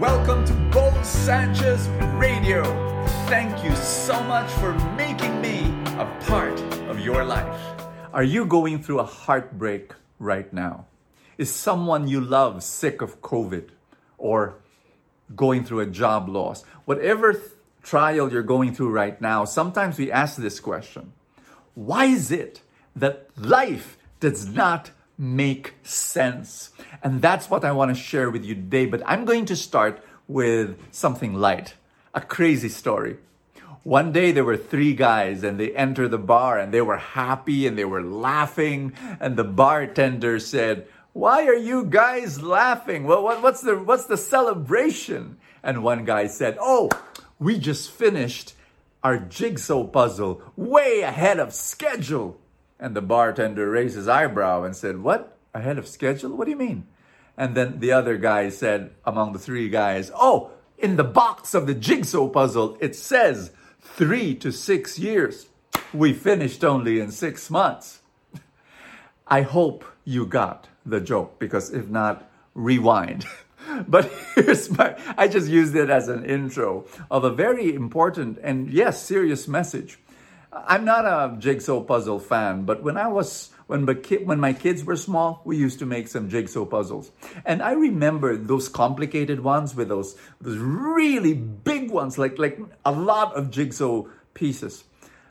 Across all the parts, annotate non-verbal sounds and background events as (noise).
Welcome to Bo Sanchez Radio. Thank you so much for making me a part of your life. Are you going through a heartbreak right now? Is someone you love sick of COVID or going through a job loss? Whatever th- trial you're going through right now, sometimes we ask this question Why is it that life does not make sense? And that's what I want to share with you today. But I'm going to start with something light, a crazy story. One day there were three guys and they entered the bar and they were happy and they were laughing. And the bartender said, why are you guys laughing? What, what, what's the what's the celebration? And one guy said, "Oh, we just finished our jigsaw puzzle way ahead of schedule." And the bartender raised his eyebrow and said, "What? Ahead of schedule? What do you mean?" And then the other guy said, among the three guys, "Oh, in the box of the jigsaw puzzle, it says three to six years. We finished only in six months." (laughs) I hope you got the joke because if not, rewind. (laughs) but here's my, I just used it as an intro of a very important and yes, serious message. I'm not a jigsaw puzzle fan, but when I was when my, when my kids were small, we used to make some jigsaw puzzles. And I remember those complicated ones with those, those really big ones, like, like a lot of jigsaw pieces.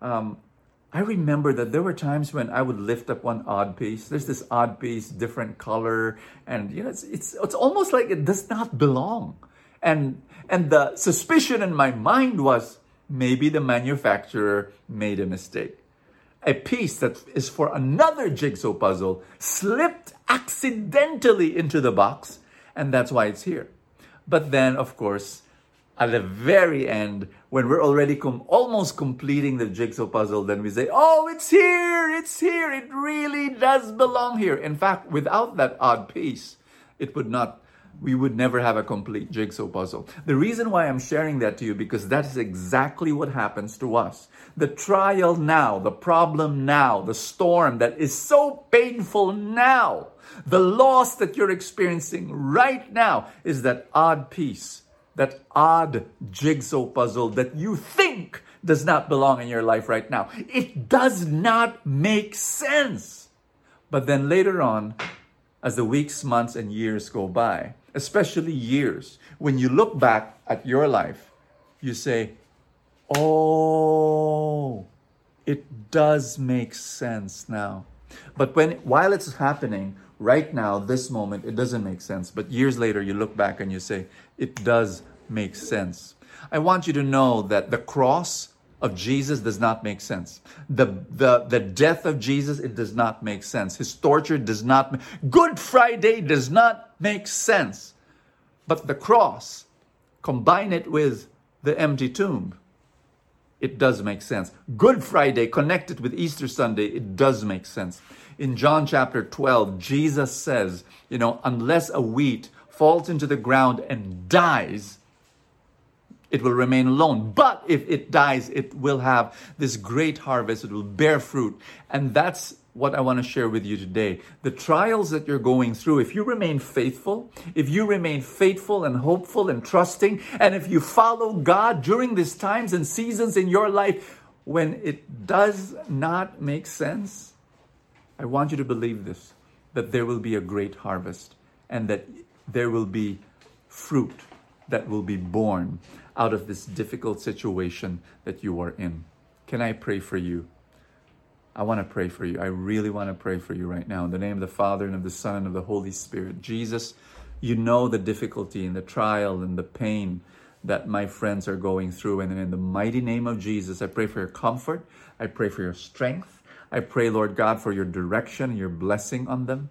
Um, I remember that there were times when I would lift up one odd piece. There's this odd piece, different color, and you know, it's it's it's almost like it does not belong. And and the suspicion in my mind was maybe the manufacturer made a mistake. A piece that is for another jigsaw puzzle slipped accidentally into the box, and that's why it's here. But then, of course, at the very end, when we're already com- almost completing the jigsaw puzzle, then we say, Oh, it's here, it's here, it really does belong here. In fact, without that odd piece, it would not, we would never have a complete jigsaw puzzle. The reason why I'm sharing that to you, because that is exactly what happens to us. The trial now, the problem now, the storm that is so painful now, the loss that you're experiencing right now is that odd piece that odd jigsaw puzzle that you think does not belong in your life right now. It does not make sense. But then later on, as the weeks, months, and years go by, especially years, when you look back at your life, you say, Oh, it does make sense now. But when while it's happening, right now, this moment, it doesn't make sense. But years later, you look back and you say, it does make sense. I want you to know that the cross of Jesus does not make sense. The, the, the death of Jesus, it does not make sense. His torture does not, Good Friday does not make sense. But the cross, combine it with the empty tomb, it does make sense. Good Friday connected with Easter Sunday, it does make sense. In John chapter 12, Jesus says, you know, unless a wheat falls into the ground and dies, it will remain alone. But if it dies, it will have this great harvest. It will bear fruit. And that's what I want to share with you today. The trials that you're going through, if you remain faithful, if you remain faithful and hopeful and trusting, and if you follow God during these times and seasons in your life when it does not make sense, I want you to believe this that there will be a great harvest and that there will be fruit that will be born out of this difficult situation that you are in. Can I pray for you? I want to pray for you. I really want to pray for you right now. In the name of the Father and of the Son and of the Holy Spirit. Jesus, you know the difficulty and the trial and the pain that my friends are going through. And in the mighty name of Jesus, I pray for your comfort. I pray for your strength. I pray, Lord God, for your direction and your blessing on them.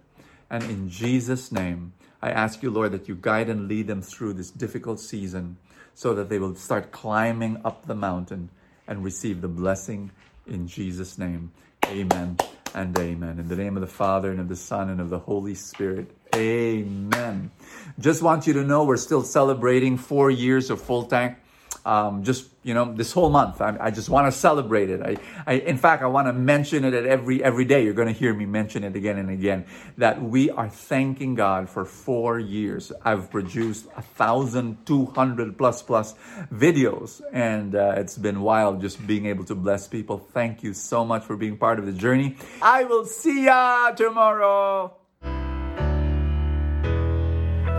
And in Jesus' name, I ask you, Lord, that you guide and lead them through this difficult season so that they will start climbing up the mountain and receive the blessing in Jesus' name. Amen and amen. In the name of the Father and of the Son and of the Holy Spirit. Amen. Just want you to know we're still celebrating four years of full tank um, just you know this whole month. I, I just want to celebrate it. I, I in fact I want to mention it at every every day. You're going to hear me mention it again and again. That we are thanking God for four years. I've produced a thousand two hundred plus plus videos, and uh, it's been wild just being able to bless people. Thank you so much for being part of the journey. I will see ya tomorrow.